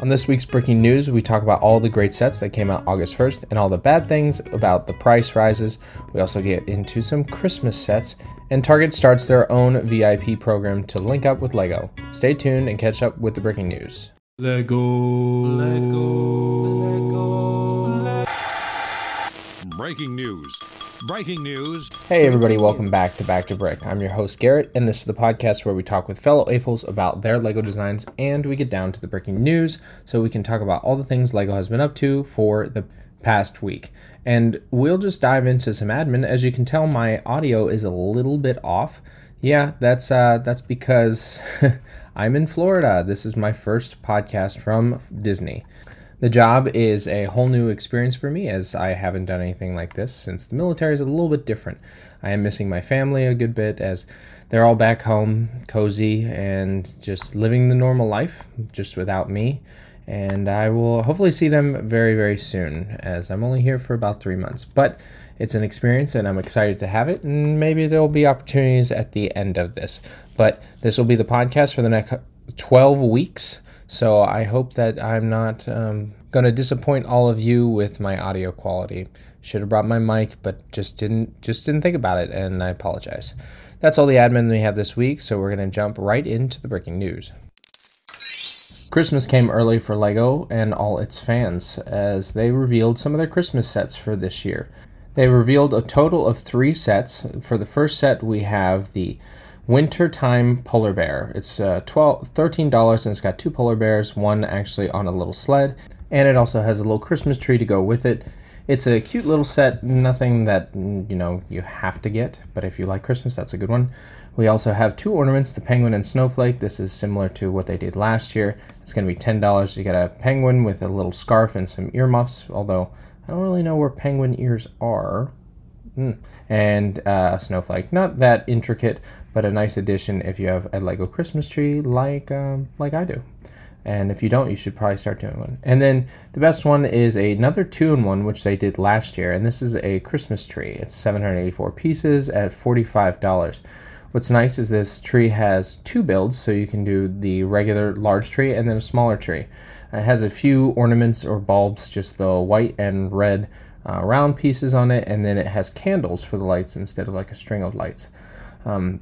On this week's breaking news, we talk about all the great sets that came out August 1st and all the bad things about the price rises. We also get into some Christmas sets, and Target starts their own VIP program to link up with LEGO. Stay tuned and catch up with the breaking news. Lego. Lego. Lego. Breaking news. Breaking news. Hey, everybody, welcome back to Back to Brick. I'm your host, Garrett, and this is the podcast where we talk with fellow AFOLs about their LEGO designs and we get down to the breaking news so we can talk about all the things LEGO has been up to for the past week. And we'll just dive into some admin. As you can tell, my audio is a little bit off. Yeah, that's uh, that's because I'm in Florida. This is my first podcast from Disney. The job is a whole new experience for me as I haven't done anything like this since the military is a little bit different. I am missing my family a good bit as they're all back home, cozy, and just living the normal life just without me. And I will hopefully see them very, very soon as I'm only here for about three months. But it's an experience and I'm excited to have it, and maybe there will be opportunities at the end of this. But this will be the podcast for the next 12 weeks. So I hope that I'm not um, going to disappoint all of you with my audio quality. Should have brought my mic, but just didn't just didn't think about it, and I apologize. That's all the admin we have this week, so we're going to jump right into the breaking news. Christmas came early for LEGO and all its fans as they revealed some of their Christmas sets for this year. They revealed a total of three sets. For the first set, we have the Wintertime Polar Bear. It's uh, 12 $13 and it's got two polar bears, one actually on a little sled, and it also has a little Christmas tree to go with it. It's a cute little set, nothing that you know you have to get, but if you like Christmas, that's a good one. We also have two ornaments, the penguin and snowflake. This is similar to what they did last year. It's going to be $10. You get a penguin with a little scarf and some earmuffs, although I don't really know where penguin ears are. Mm. And uh, a snowflake. Not that intricate, but a nice addition if you have a Lego Christmas tree like um, like I do. And if you don't, you should probably start doing one. And then the best one is another two in one, which they did last year. And this is a Christmas tree. It's 784 pieces at $45. What's nice is this tree has two builds, so you can do the regular large tree and then a smaller tree. It has a few ornaments or bulbs, just the white and red uh, round pieces on it, and then it has candles for the lights instead of like a string of lights. Um,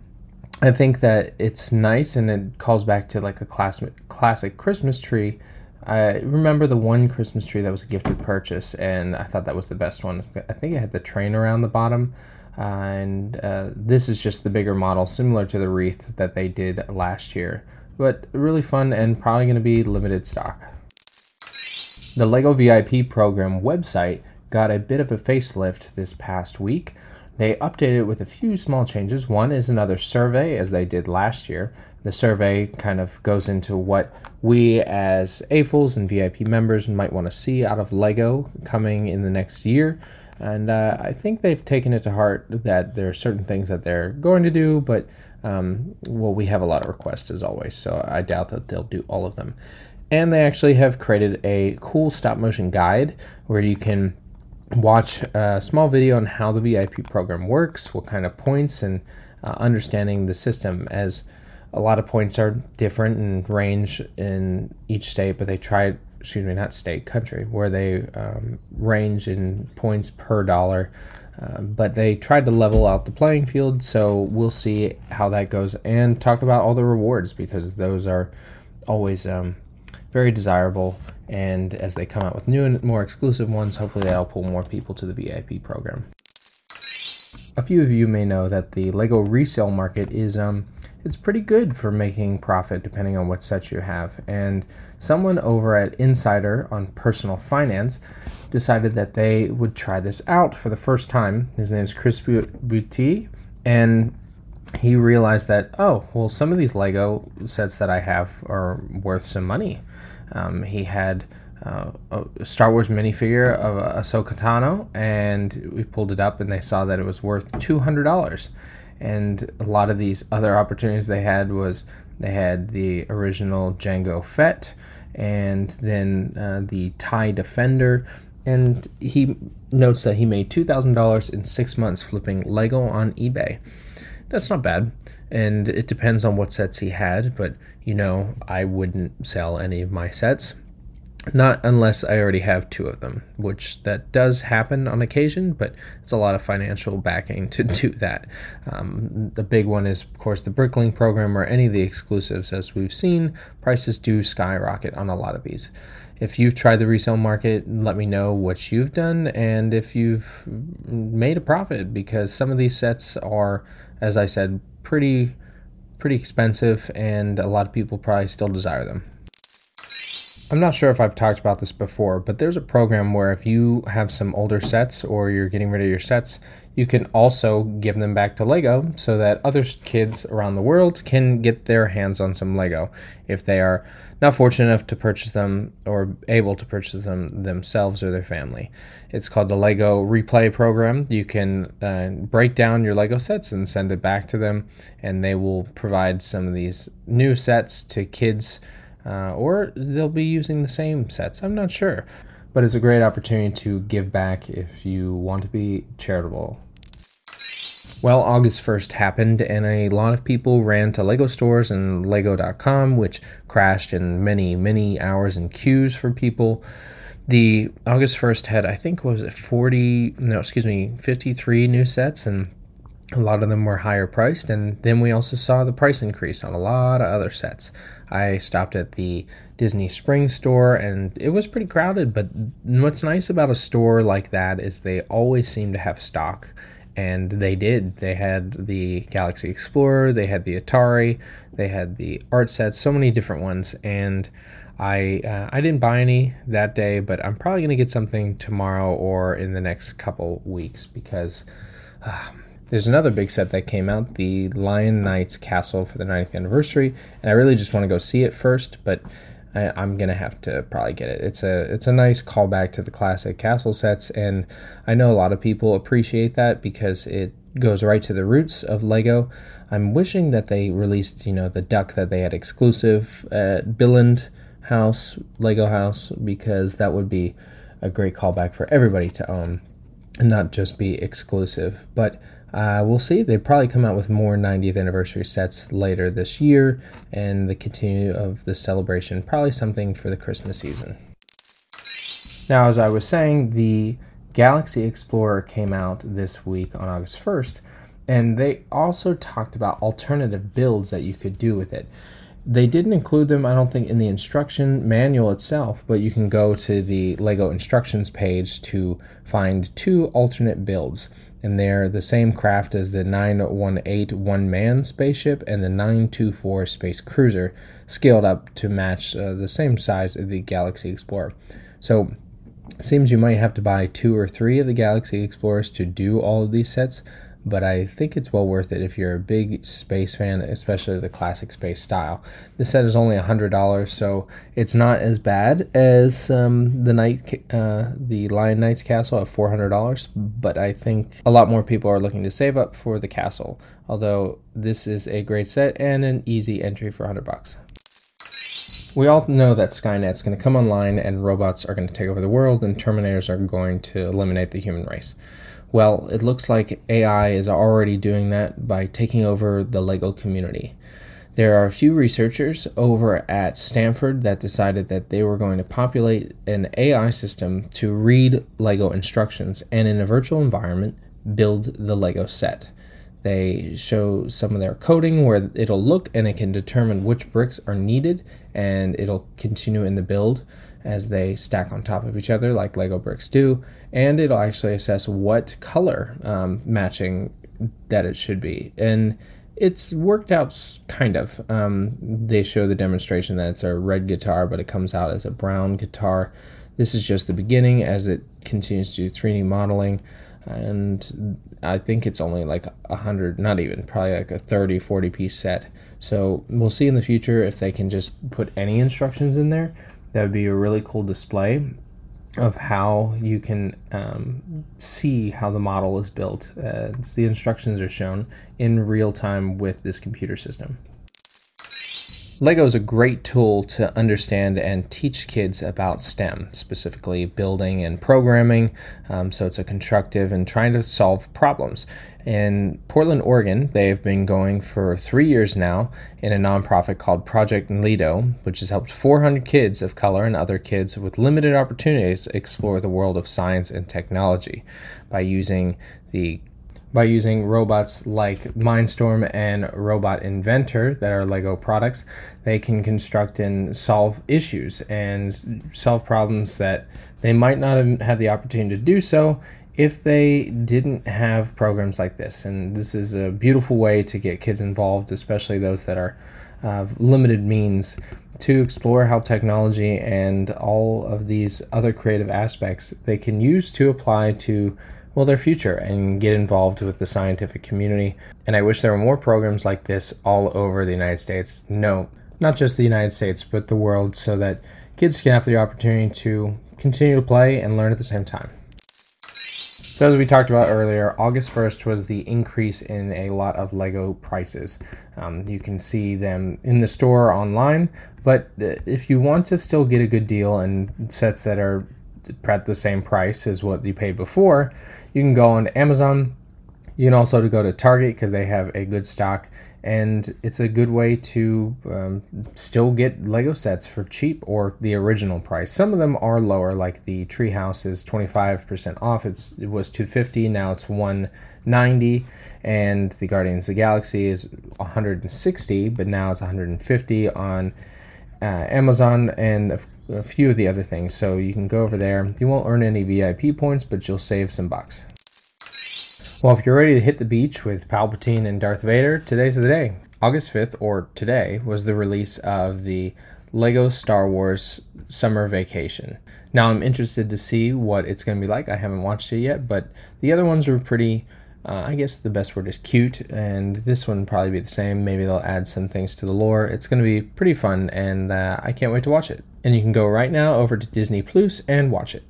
I think that it's nice and it calls back to like a classic classic Christmas tree. I remember the one Christmas tree that was a gift with purchase, and I thought that was the best one. I think it had the train around the bottom, uh, and uh, this is just the bigger model, similar to the wreath that they did last year. But really fun and probably going to be limited stock. The LEGO VIP program website got a bit of a facelift this past week. They updated it with a few small changes. One is another survey, as they did last year. The survey kind of goes into what we as AFOLs and VIP members might want to see out of LEGO coming in the next year. And uh, I think they've taken it to heart that there are certain things that they're going to do, but um, well, we have a lot of requests as always, so I doubt that they'll do all of them. And they actually have created a cool stop motion guide where you can watch a small video on how the VIP program works, what kind of points, and uh, understanding the system. As a lot of points are different and range in each state, but they try, excuse me, not state, country, where they um, range in points per dollar. Uh, but they tried to level out the playing field, so we'll see how that goes and talk about all the rewards because those are always um, very desirable and as they come out with new and more exclusive ones, hopefully that'll pull more people to the VIP program. A few of you may know that the Lego resale market is um it's pretty good for making profit depending on what sets you have. And someone over at Insider on personal finance decided that they would try this out for the first time. His name is Chris Boutte, and he realized that oh well some of these Lego sets that I have are worth some money um, he had uh, a Star Wars minifigure of Ahsoka Tano, and we pulled it up, and they saw that it was worth two hundred dollars. And a lot of these other opportunities they had was they had the original Jango Fett, and then uh, the Tie Defender. And he notes that he made two thousand dollars in six months flipping Lego on eBay. That's not bad and it depends on what sets he had but you know i wouldn't sell any of my sets Not unless I already have two of them, which that does happen on occasion, but it's a lot of financial backing to do that. Um, the big one is, of course, the Bricklink program or any of the exclusives. As we've seen, prices do skyrocket on a lot of these. If you've tried the resale market, let me know what you've done and if you've made a profit because some of these sets are, as I said, pretty pretty expensive and a lot of people probably still desire them. I'm not sure if I've talked about this before, but there's a program where if you have some older sets or you're getting rid of your sets, you can also give them back to Lego so that other kids around the world can get their hands on some Lego if they are not fortunate enough to purchase them or able to purchase them themselves or their family. It's called the Lego Replay Program. You can uh, break down your Lego sets and send it back to them, and they will provide some of these new sets to kids uh, or they'll be using the same sets. I'm not sure. But it's a great opportunity to give back if you want to be charitable. Well, August 1st happened, and a lot of people ran to Lego stores and Lego.com, which crashed in many, many hours and queues for people. The August 1st had, I think, was it 40, no, excuse me, 53 new sets, and a lot of them were higher priced. And then we also saw the price increase on a lot of other sets. I stopped at the Disney Springs store and it was pretty crowded, but what's nice about a store like that is they always seem to have stock. And they did. They had the Galaxy Explorer, they had the Atari, they had the art sets, so many different ones. And I uh, I didn't buy any that day, but I'm probably gonna get something tomorrow or in the next couple weeks because uh, there's another big set that came out, the Lion Knights Castle for the 90th anniversary, and I really just want to go see it first, but I, am gonna have to probably get it. It's a it's a nice callback to the classic castle sets, and I know a lot of people appreciate that because it goes right to the roots of Lego. I'm wishing that they released, you know, the duck that they had exclusive at Billund House, Lego House, because that would be a great callback for everybody to own and not just be exclusive. But uh, we'll see. They probably come out with more 90th anniversary sets later this year, and the continue of the celebration, probably something for the Christmas season. Now, as I was saying, the Galaxy Explorer came out this week on August 1st, and they also talked about alternative builds that you could do with it. They didn't include them, I don't think, in the instruction manual itself, but you can go to the LEGO instructions page to find two alternate builds and they're the same craft as the 918 one man spaceship and the 924 space cruiser, scaled up to match uh, the same size of the Galaxy Explorer. So, it seems you might have to buy two or three of the Galaxy Explorers to do all of these sets, but I think it's well worth it if you're a big space fan, especially the classic space style. This set is only $100, so it's not as bad as um, the uh, the Lion Knights Castle at $400, but I think a lot more people are looking to save up for the castle, although this is a great set and an easy entry for 100 bucks. We all know that Skynet's going to come online and robots are going to take over the world and Terminators are going to eliminate the human race. Well, it looks like AI is already doing that by taking over the LEGO community. There are a few researchers over at Stanford that decided that they were going to populate an AI system to read LEGO instructions and, in a virtual environment, build the LEGO set. They show some of their coding where it'll look and it can determine which bricks are needed and it'll continue in the build as they stack on top of each other like Lego bricks do, and it'll actually assess what color um, matching that it should be. And it's worked out kind of. Um, they show the demonstration that it's a red guitar, but it comes out as a brown guitar. This is just the beginning as it continues to do 3D modeling. And I think it's only like a hundred, not even, probably like a 30, 40 piece set. So we'll see in the future if they can just put any instructions in there that would be a really cool display of how you can um, see how the model is built as the instructions are shown in real time with this computer system. Lego is a great tool to understand and teach kids about STEM, specifically building and programming. Um, so it's a constructive and trying to solve problems. In Portland, Oregon, they've been going for three years now in a nonprofit called Project Lido, which has helped 400 kids of color and other kids with limited opportunities explore the world of science and technology by using the by using robots like Mindstorm and Robot Inventor that are Lego products, they can construct and solve issues and solve problems that they might not have had the opportunity to do so if they didn't have programs like this. And this is a beautiful way to get kids involved, especially those that are uh, limited means, to explore how technology and all of these other creative aspects they can use to apply to well their future and get involved with the scientific community. And I wish there were more programs like this all over the United States. No, not just the United States, but the world, so that kids can have the opportunity to continue to play and learn at the same time. So, as we talked about earlier, August 1st was the increase in a lot of Lego prices. Um, you can see them in the store online, but uh, if you want to still get a good deal and sets that are at the same price as what you paid before, you can go on Amazon. You can also go to Target because they have a good stock, and it's a good way to um, still get Lego sets for cheap or the original price. Some of them are lower, like the Treehouse is 25% off. It's it was 250, now it's 190, and the Guardians of the Galaxy is 160, but now it's 150 on uh, Amazon and a, few of the other things. So you can go over there. You won't earn any VIP points, but you'll save some bucks. Well, if you're ready to hit the beach with Palpatine and Darth Vader, today's the day. August 5th, or today, was the release of the Lego Star Wars Summer Vacation. Now, I'm interested to see what it's going to be like. I haven't watched it yet, but the other ones were pretty, uh, I guess the best word is cute, and this one probably be the same. Maybe they'll add some things to the lore. It's going to be pretty fun, and uh, I can't wait to watch it. And you can go right now over to Disney Plus and watch it.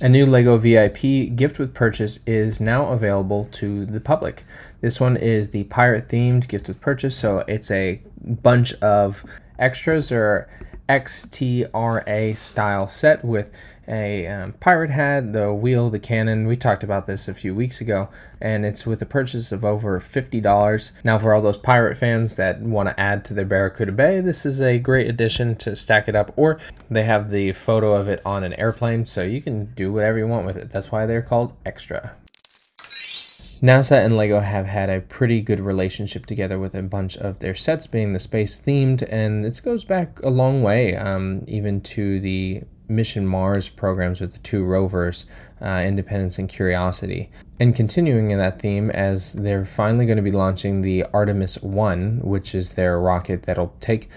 A new LEGO VIP gift with purchase is now available to the public. This one is the pirate themed gift with purchase, so it's a bunch of extras or XTRA style set with a um, pirate hat, the wheel, the cannon. We talked about this a few weeks ago, and it's with a purchase of over $50. Now, for all those pirate fans that want to add to their Barracuda Bay, this is a great addition to stack it up, or they have the photo of it on an airplane, so you can do whatever you want with it. That's why they're called extra. NASA and LEGO have had a pretty good relationship together with a bunch of their sets being the space themed, and this goes back a long way, um, even to the Mission Mars programs with the two rovers, uh, Independence and Curiosity. And continuing in that theme, as they're finally going to be launching the Artemis 1, which is their rocket that'll take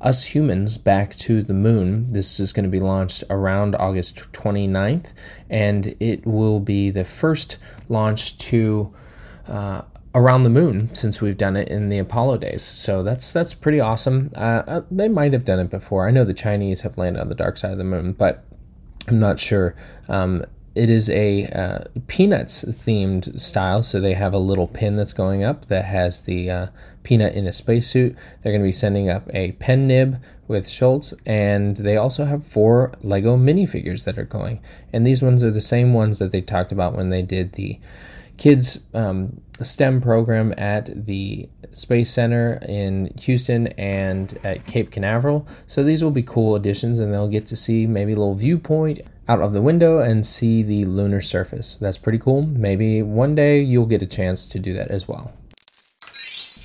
us humans back to the moon. This is going to be launched around August 29th, and it will be the first launch to uh, around the moon since we've done it in the Apollo days. So that's that's pretty awesome. Uh, uh, they might have done it before. I know the Chinese have landed on the dark side of the moon, but I'm not sure. Um, it is a uh, peanuts themed style, so they have a little pin that's going up that has the uh, peanut in a spacesuit. They're going to be sending up a pen nib with Schulz, and they also have four Lego minifigures that are going. And these ones are the same ones that they talked about when they did the kids um, STEM program at the Space Center in Houston and at Cape Canaveral. So these will be cool additions, and they'll get to see maybe a little viewpoint out of the window and see the lunar surface. That's pretty cool. Maybe one day you'll get a chance to do that as well.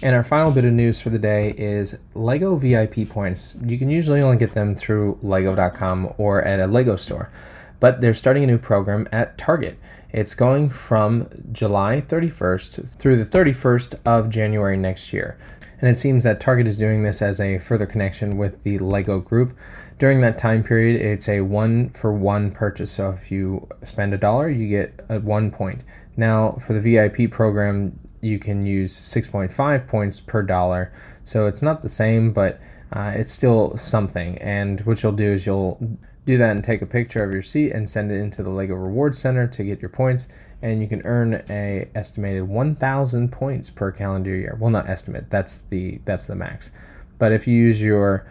And our final bit of news for the day is LEGO VIP points. You can usually only get them through LEGO.com or at a LEGO store, but they're starting a new program at Target. It's going from July 31st through the 31st of January next year. And it seems that Target is doing this as a further connection with the LEGO group. During that time period, it's a one for one purchase. So if you spend a dollar, you get a one point. Now, for the VIP program, you can use 6.5 points per dollar. So it's not the same, but uh, it's still something. And what you'll do is you'll do that and take a picture of your seat and send it into the Lego Reward Center to get your points, and you can earn a estimated 1,000 points per calendar year. Well, not estimate. That's the that's the max. But if you use your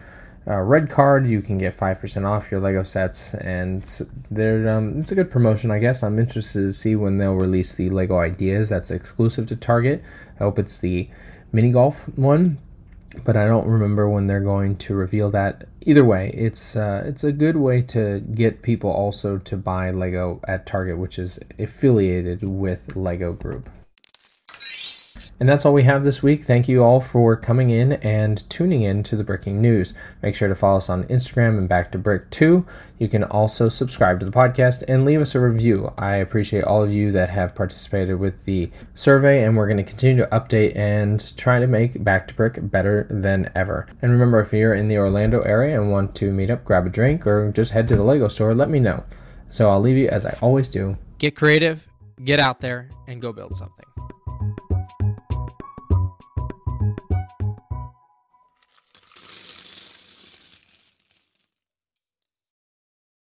uh, red card, you can get 5% off your Lego sets, and they're, um, it's a good promotion, I guess. I'm interested to see when they'll release the Lego Ideas that's exclusive to Target. I hope it's the mini golf one, but I don't remember when they're going to reveal that. Either way, it's uh, it's a good way to get people also to buy Lego at Target, which is affiliated with Lego Group. And that's all we have this week. Thank you all for coming in and tuning in to the Bricking News. Make sure to follow us on Instagram and Back to Brick 2. You can also subscribe to the podcast and leave us a review. I appreciate all of you that have participated with the survey, and we're going to continue to update and try to make Back to Brick better than ever. And remember, if you're in the Orlando area and want to meet up, grab a drink, or just head to the Lego store, let me know. So I'll leave you as I always do. Get creative, get out there, and go build something.